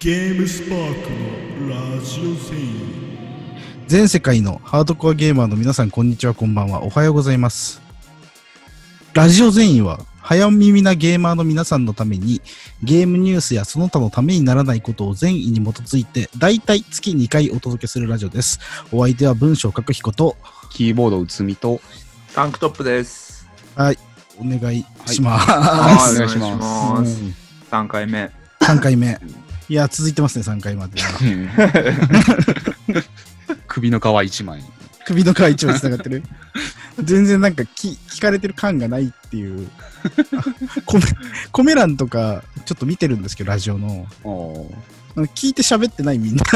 ゲームスパークのラジオ全員全世界のハードコアゲーマーの皆さん、こんにちは、こんばんは。おはようございます。ラジオ全員は、早耳なゲーマーの皆さんのために、ゲームニュースやその他のためにならないことを善意に基づいて、だいたい月2回お届けするラジオです。お相手は文章書く彦と、キーボードうつみと、タンクトップです。はい、お願いします。はいお願いしますますうん3回目。3回目。いや、続いてますね、3回まで。首の皮一枚。首の皮一枚繋がってる。全然なんか聞聞かれてる感がないっていう。コメコメ欄とかちょっと見てるんですけど、ラジオの。聞いて喋ってないみんな。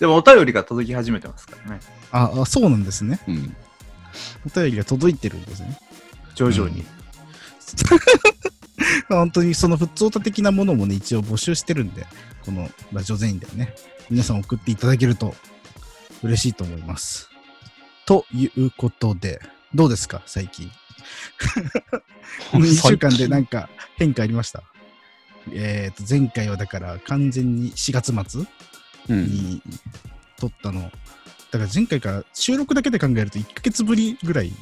でもお便りが届き始めてますからね。ああ、そうなんですね。うん。お便りが届いてるんですね。徐々に。本当にその普通歌的なものもね、一応募集してるんで、このラジオ全員でね、皆さん送っていただけると嬉しいと思います。ということで、どうですか、最近？この1週間でなんか変化ありました？えっ、と、前回はだから完全に4月末うん。に撮ったの。だから前回から収録だけで考えると1ヶ月ぶりぐらい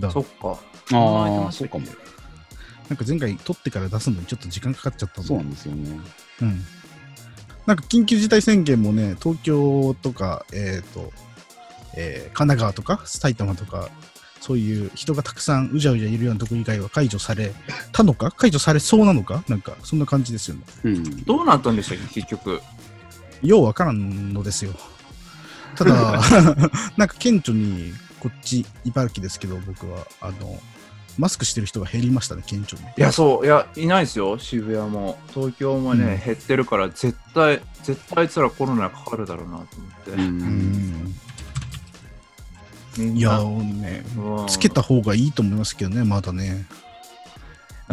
だ。そっか。ああ、そうかも。なんか前回撮ってから出すのにちょっと時間かかっちゃったんでそうなんですよね。うん。なんか緊急事態宣言もね、東京とか、えっ、と、えー神奈川とか埼玉とか、そういう人がたくさんうじゃうじゃいるようなとこ以外は解除され たのか？解除されそうなのか？なんか、そんな感じですよね。うん。どうなったんでしたっけ、結局。ようわからんのですよ。ただ、なんか顕著に、こっち、茨城ですけど、僕は、あの、マスクしてる人が減りましたね、顕著に。いや、そう。いや、いないですよ。渋谷も。東京もね、うん減ってるから、絶対、絶対あいつらコロナかかるだろうなと思って。う。うんん。みんないや、ね、うんつけた方がいいと思いますけどね、まだね。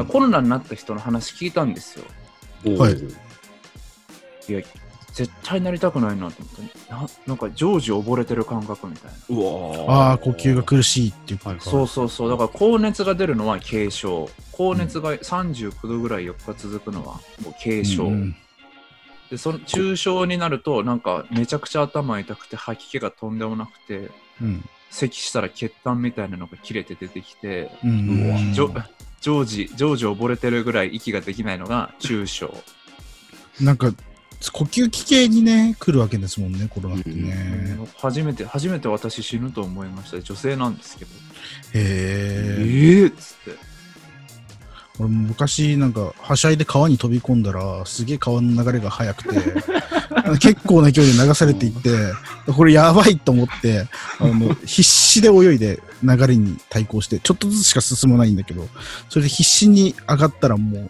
コロナになった人の話聞いたんですよ。はいいや、絶対なりたくないなと思って。ななんか常時溺れてる感覚みたいな。うわーああ、呼吸が苦しいっていうか。はいそうそうそう。だから高熱が出るのは軽症。高熱が39度ぐらい4日続くのはもう軽症。うんで、その中症になると、なんかめちゃくちゃ頭痛くて吐き気がとんでもなくて、うん。咳したら血管みたいなのが切れて出てきて、うん。う常時、常時溺れてるぐらい息ができないのが中症。なんか、呼吸器系にね、来るわけですもんね、コロナってね。初めて、初めて私死ぬと思いました。女性なんですけど。へえ。ええっつって。俺も昔、なんか、はしゃいで川に飛び込んだら、すげえ川の流れが速くて、結構な勢いで流されていって、これやばいと思って、あの、必死で泳いで流れに対抗して、ちょっとずつしか進まないんだけど、それで必死に上がったらもう、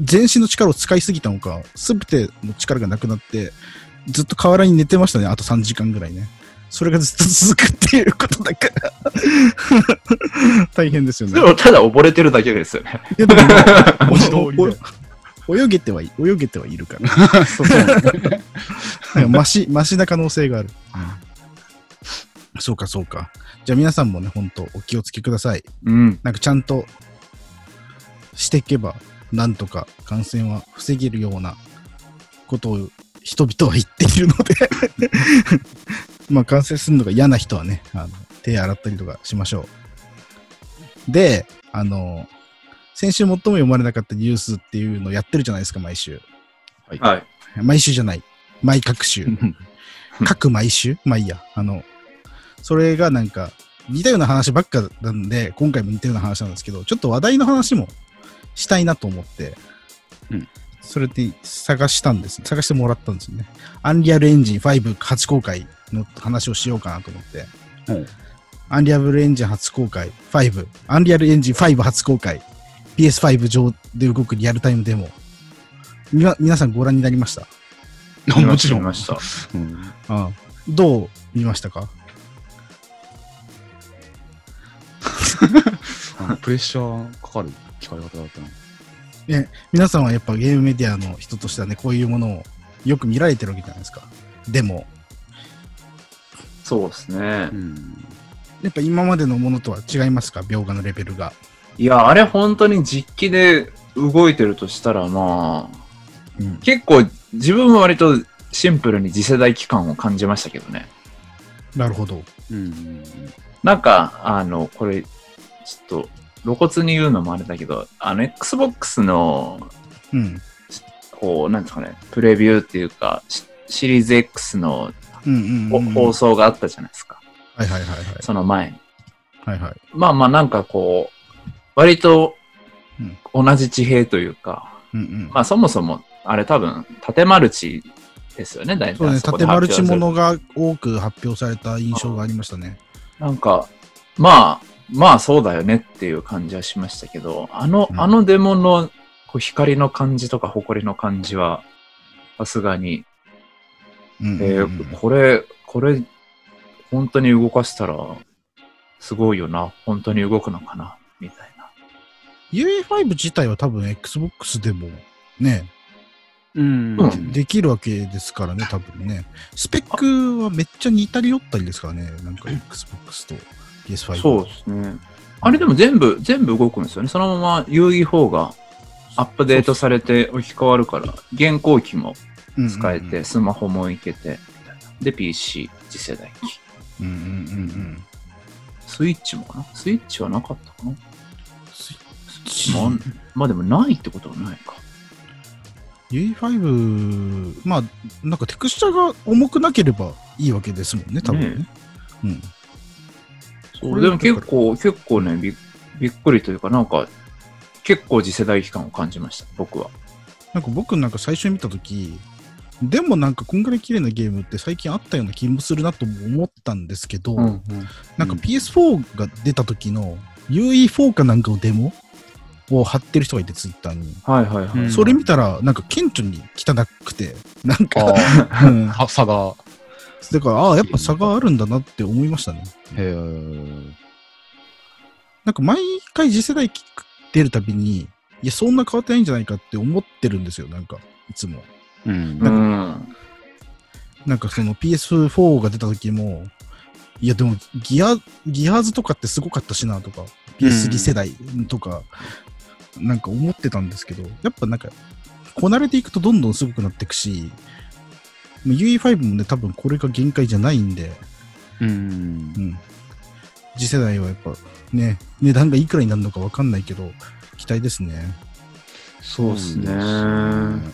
全身の力を使いすぎたのか、すべての力がなくなって、ずっと河原に寝てましたね、あと3時間ぐらいね。それがずっと続くっていうことだから、大変ですよねで。もただ溺れてるだけですよね。いやでも文字通り泳げてはい泳げてはいるから。そうそう。なんかマシ、マシな可能性がある。そうか、そうか。じゃあ皆さんもね、本当お気をつけください。うん。なんかちゃんとしていけば、なんとか感染は防げるようなことを人々は言っているので、まあ感染するのが嫌な人はね、あの手洗ったりとかしましょう。で、あの、先週最も読まれなかったニュースっていうのをやってるじゃないですか、毎週。はい。毎週じゃない。毎各週。各毎週？まあいいや。あの、それがなんか、似たような話ばっかなんで、今回も似たような話なんですけど、ちょっと話題の話もしたいなと思って、うんそれで探したんです。探してもらったんですよね。アンリアルエンジン5初公開の話をしようかなと思って、うんアンリアルエンジン初公開5、アンリアルエンジン5初公開、PS5 上で動くリアルタイムデモ。みな皆さんご覧になりました？あもちろん。見ました。うんああどう見ましたか？あプレッシャーかかる聞かれ方だったな。皆さんはやっぱゲームメディアの人としてはね、こういうものをよく見られてるわけじゃないですか。でも、そうですねう。ん。やっぱ今までのものとは違いますか？描画のレベルが。いや、あれ本当に実機で動いてるとしたら、まあ、うん。結構自分は割とシンプルに次世代機感を感じましたけどね。なるほど。うんうんなんか、あの、これ、ちょっと露骨に言うのもあれだけど、あの、Xbox の、うん。こう、なんですかね、プレビューっていうか、シシリーズ X のうんうんほうん。放送があったじゃないですか。はいはいはいはい。その前に。はいはい。まあまあなんかこう、割とうん同じ地平というか、うんうん。まあそもそも、あれ多分、縦マルチですよね、大体。そうね、縦マルチものが多く発表された印象がありましたね。なんか、まあ、まあそうだよねっていう感じはしましたけど、あの、うん。あのデモのこう光の感じとか埃の感じは、さすがに、えうんーこれ、これ、本当に動かしたら、すごいよな、本当に動くのかな、みたいな。UA5 自体は多分 Xbox でもね、うん。うん。できるわけですからね、多分ね。スペックはめっちゃ似たり寄ったりですからね、なんか Xbox と PS5。そうですね。あれでも全部、全部動くんですよね。そのまま遊戯4がアップデートされて置き換わるから、現行機もうん使えて、スマホもいけて、で、PC、次世代機。うんうんうんうん。スイッチもかな？スイッチはなかったかな？スイッチまあ、まあでもないってことはないか。UE5、まあ、なんかテクスチャが重くなければいいわけですもんね、多分ね。ねうん。そうでも結構、結構ねび、びっくりというか、なんか、結構次世代機感を感じました、僕は。なんか僕なんか最初に見たとき、でもなんかこんぐらい綺麗なゲームって最近あったような気もするなとも思ったんですけど、なんか PS4 が出た時の UE4 かなんかのデモを貼ってる人がいて、ツイッターに。はいはいはい。うんそれ見たら、なんか顕著に汚くて、なんか、あうん あ、差が。だから、ああ、やっぱ差があるんだなって思いましたね。へえ。なんか毎回次世代機出るたびに、いや、そんな変わってないんじゃないかって思ってるんですよ、なんか、いつも。うんう。ん。なんかその PS4 が出た時も、いやでもギア、ギアーズとかってすごかったしなとか、PS3 世代とか、なんか思ってたんですけど、やっぱなんか、こなれていくとどんどんすごくなっていくし、UE5 もね、多分これが限界じゃないんで、うんう。ん。次世代はやっぱね、値段がいくらになるのかわかんないけど、期待ですね。そうですね。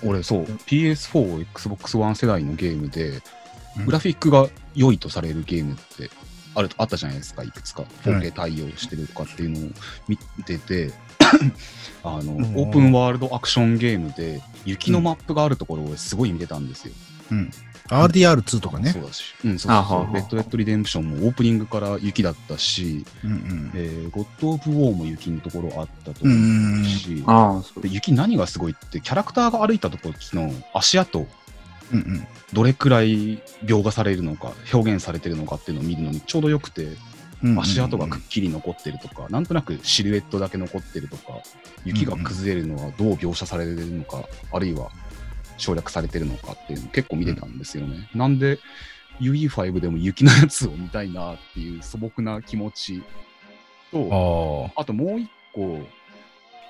俺、そう、PS4、Xbox One 世代のゲームで、うんグラフィックが良いとされるゲームってあるあったじゃないですか、いくつか。4K 対応してるとかっていうのを見てて、あの、んオープンワールドアクションゲームで、雪のマップがあるところをすごい見てたんですよ。うん。RDR2 とかねそ。うだし。うん、そうそうそう。レッド・レッド・リデンプションもオープニングから雪だったし、うんうん。えーゴッド・オブ・ウォーも雪のところあったとうんう思んうし、ああ、そうで雪何がすごいって、キャラクターが歩いたところの足跡、うんうん。どれくらい描画されるのか、表現されてるのかっていうのを見るのにちょうどよくて、うんうん足跡がくっきり残ってるとか、なんとなくシルエットだけ残ってるとか、雪が崩れるのはどう描写されてるのか、あるいは省略されてるのかっていうのを結構見てたんですよね。なんで、UE5 でも雪のやつを見たいなっていう素朴な気持ちと、あともう一個、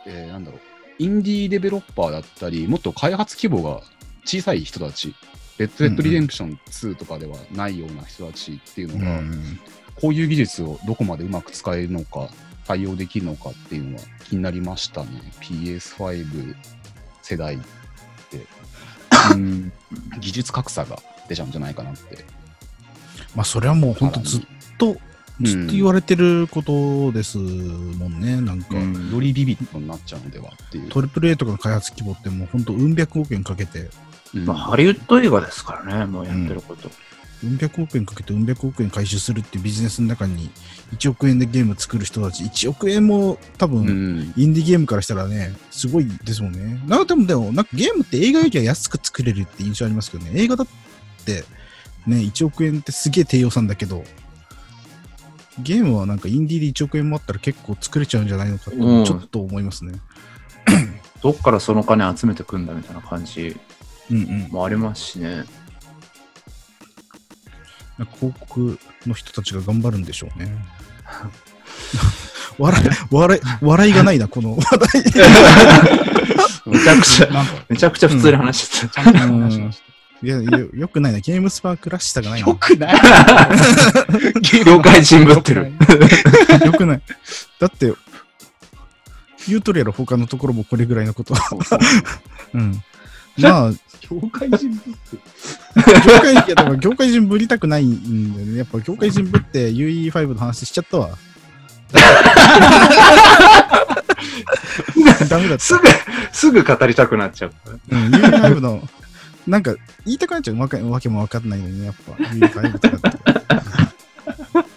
えーなんだろう、インディーデベロッパーだったり、もっと開発規模が小さい人たち、レッド・デッド・リデンプション2とかではないような人たちっていうのが、うんこういう技術をどこまでうまく使えるのか、対応できるのかっていうのは気になりましたね。PS5 世代って、うん。技術格差が出ちゃうんじゃないかなって。まあ、それはもう本当ずっと、ずっと言われてることですもんね。なんか、うんよりビビッドになっちゃうのではっていう。トリプル A とかの開発規模ってもう本当、うん百億円かけて、うんまあ、ハリウッド映画ですからね、もうやってること。うん百億円かけてうん百億円回収するっていうビジネスの中に1億円でゲーム作る人たち、1億円も多分、うんインディーゲームからしたらね、すごいですもんね。なんかでも、でも、なんかゲームって映画よりは安く作れるって印象ありますけどね。映画だって、ね、1億円ってすげえ低予算だけど、ゲームはなんかインディーで1億円もあったら結構作れちゃうんじゃないのかって、うんちょっと思いますね。どっからその金集めてくんだみたいな感じうんうん。もありますしね。なんか広告の人たちが頑張るんでしょうね。笑い、笑い、笑いがないな、この話題。めちゃくちゃ、めちゃくちゃ普通に話してた。いや、よよくないな。ゲームスパークらしさがないた。な。よくない？業界人ぶってる。よくない。だって、言うとるやろ、他のところもこれぐらいのことは。うん。まあ、業界人ぶって業界、いや、だから業界人ぶりたくないんだよね。やっぱ業界人ぶって UE5 の話しちゃったわ。ダメだった。すぐ、すぐ語りたくなっちゃう。うん、UE5 の、なんか、言いたくなっちゃうわけわけもわかんないのにね、やっぱ UE5 とかって。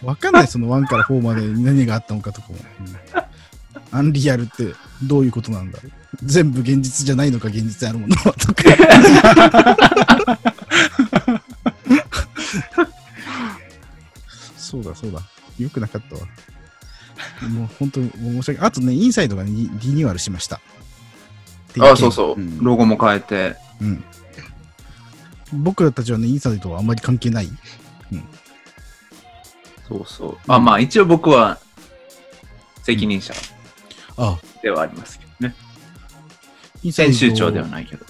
わかんない、その1から4まで何があったのかとかも。うんアンリアルってどういうことなんだ？ろう全部現実じゃないのか現実あるものはとか。そうだそうだ。よくなかったわ。もう本当に申し訳あとね、インサイドがリリニューアルしました。あそうそうう。んロゴも変えて。うん。僕らたちはね、インサイドはあんまり関係ない。そうそう。あ、まあ一応僕は責任者あではありますけどね。編集長ではないけど。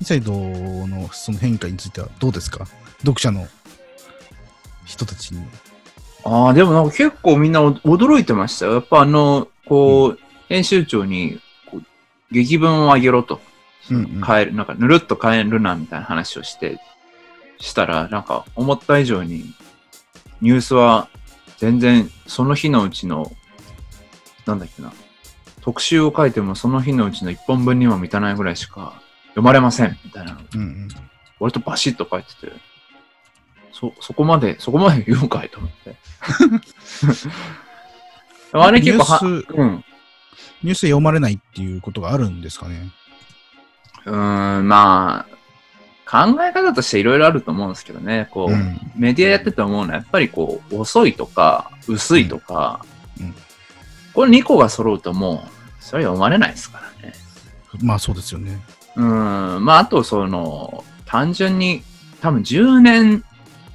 インサイドのその変化についてはどうですか？読者の人たちに。ああ、でもなんか結構みんな驚いてましたよ。やっぱあの、こう、編集長にこう劇文をあげろと。うんうん変える、なんかぬるっと変えるなみたいな話をして、したら、なんか思った以上にニュースは全然その日のうちの、なんだっけな、特集を書いてもその日のうちの1本分にも満たないぐらいしか読まれませんみたいなのうんうん。割とバシッと書いてて、そ、そこまで、そこまで言うんかいと思って。あれ結構は、ニュースうん。ニュース読まれないっていうことがあるんですかね。うーん、まあ、考え方としていろいろあると思うんですけどね、こう、うんメディアやってて思うのは、やっぱりこう、遅いとか、薄いとか、うんうんこれ2個が揃うともう、それは読まれないですからね。まあそうですよね。うん、まあ、あとその、単純に、多分10年、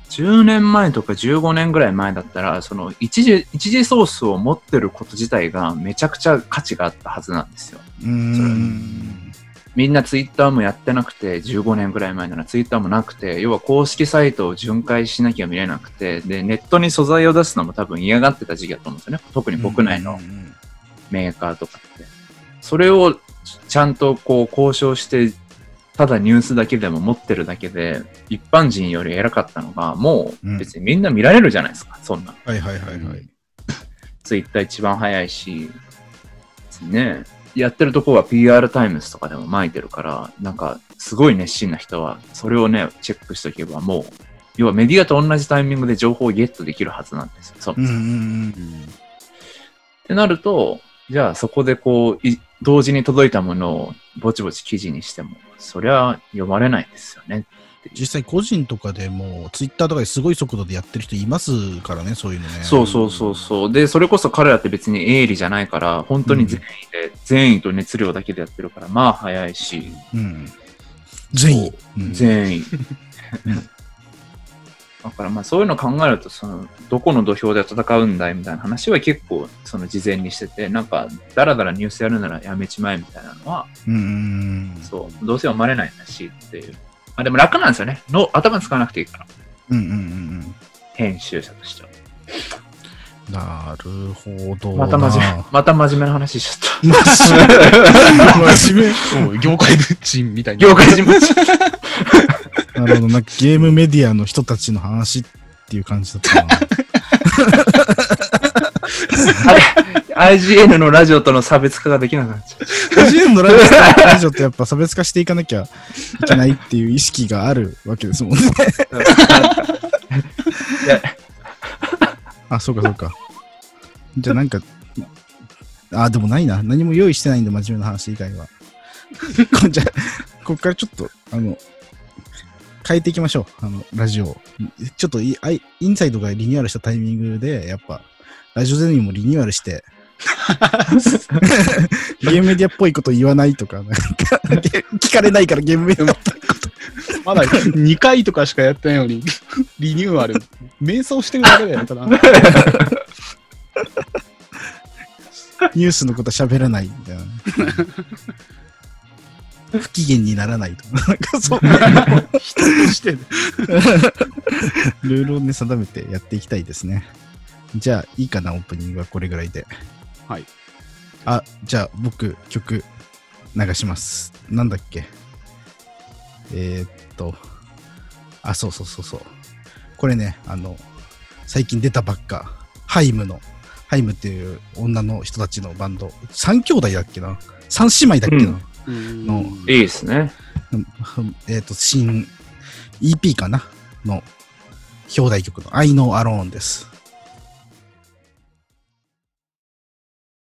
10年前とか15年ぐらい前だったら、その一時、一時ソースを持ってること自体がめちゃくちゃ価値があったはずなんですよ。うーん。みんなツイッターもやってなくて、15年ぐらい前ならツイッターもなくて、要は公式サイトを巡回しなきゃ見れなくて、で、ネットに素材を出すのも多分嫌がってた時期だと思うんですよね。特に国内のうんうんメーカーとかって。それをちゃんとこう交渉して、ただニュースだけでも持ってるだけで、一般人より偉かったのが、もう別にみんな見られるじゃないですか、そんな。はいはいはいはい。ツイッター一番早いし、ね、やってるとこは PR タイムズとかでも巻いてるから、なんかすごい熱心な人は、それをね、チェックしとけばもう、要はメディアと同じタイミングで情報をゲットできるはずなんですよ。そううんうんうん。うんってなると、じゃあそこでこう、い同時に届いたものをぼちぼち記事にしても、そりゃ読まれないですよね。実際個人とかでも、ツイッターとかですごい速度でやってる人いますからね、そういうのね。そうそうそうそう。で、それこそ彼らって別に営利じゃないから、本当に善意で、善意と熱量だけでやってるから、まあ早いし、うん。善意。うん善意。だからまあそういうの考えると、その、どこの土俵で戦うんだいみたいな話は結構、その事前にしてて、なんか、だらだらニュースやるならやめちまえみたいなのは、うんうんうん。そう、どうせ読まれないんだしっていう。まあでも楽なんですよね。の頭使わなくていいから。うんうんうん編集者としては。うん。なるほどな。また真面目、また真面目な話しちゃっ真面目。そう業界人みたいた。な。業界人物。なるほど。なんかゲームメディアの人たちの話っていう感じだったな。あれ、IGN のラジオとの差別化ができなくなっちゃう。個人のラジオラジオってやっぱ差別化していかなきゃいけないっていう意識があるわけですもんね。あ、そうかそうか。じゃあなんか、あ、でもないな。何も用意してないんで、真面目な話以外は。こ じゃあ、ここからちょっと、あの、変えていきましょう。あの、ラジオを。ちょっとイインサイドがリニューアルしたタイミングで、やっぱ、ラジオゼミもリニューアルして、ゲームメディアっぽいこと言わないとか、なんか聞かれないからゲームメディアっぽいこと。まだ2回とかしかやってないのに、リニューアル、瞑想してるだけだよ、ただ。ニュースのこと喋らないみたいな。不機嫌にならないとか、なんかそんな人としてね。ルールをね、定めてやっていきたいですね。じゃあ、いいかな、オープニングはこれぐらいで。はい。あ、じゃあ、僕、曲、流します。なんだっけ？えー、っと、あ、そうそうそうそう。これね、あの、最近出たばっか、ハイムの、ハイムっていう女の人たちのバンド、3兄弟だっけな ?3 姉妹だっけな、うんのいいですね。うんえっ、と、新 EP かな？の表題曲の I Know Alone です。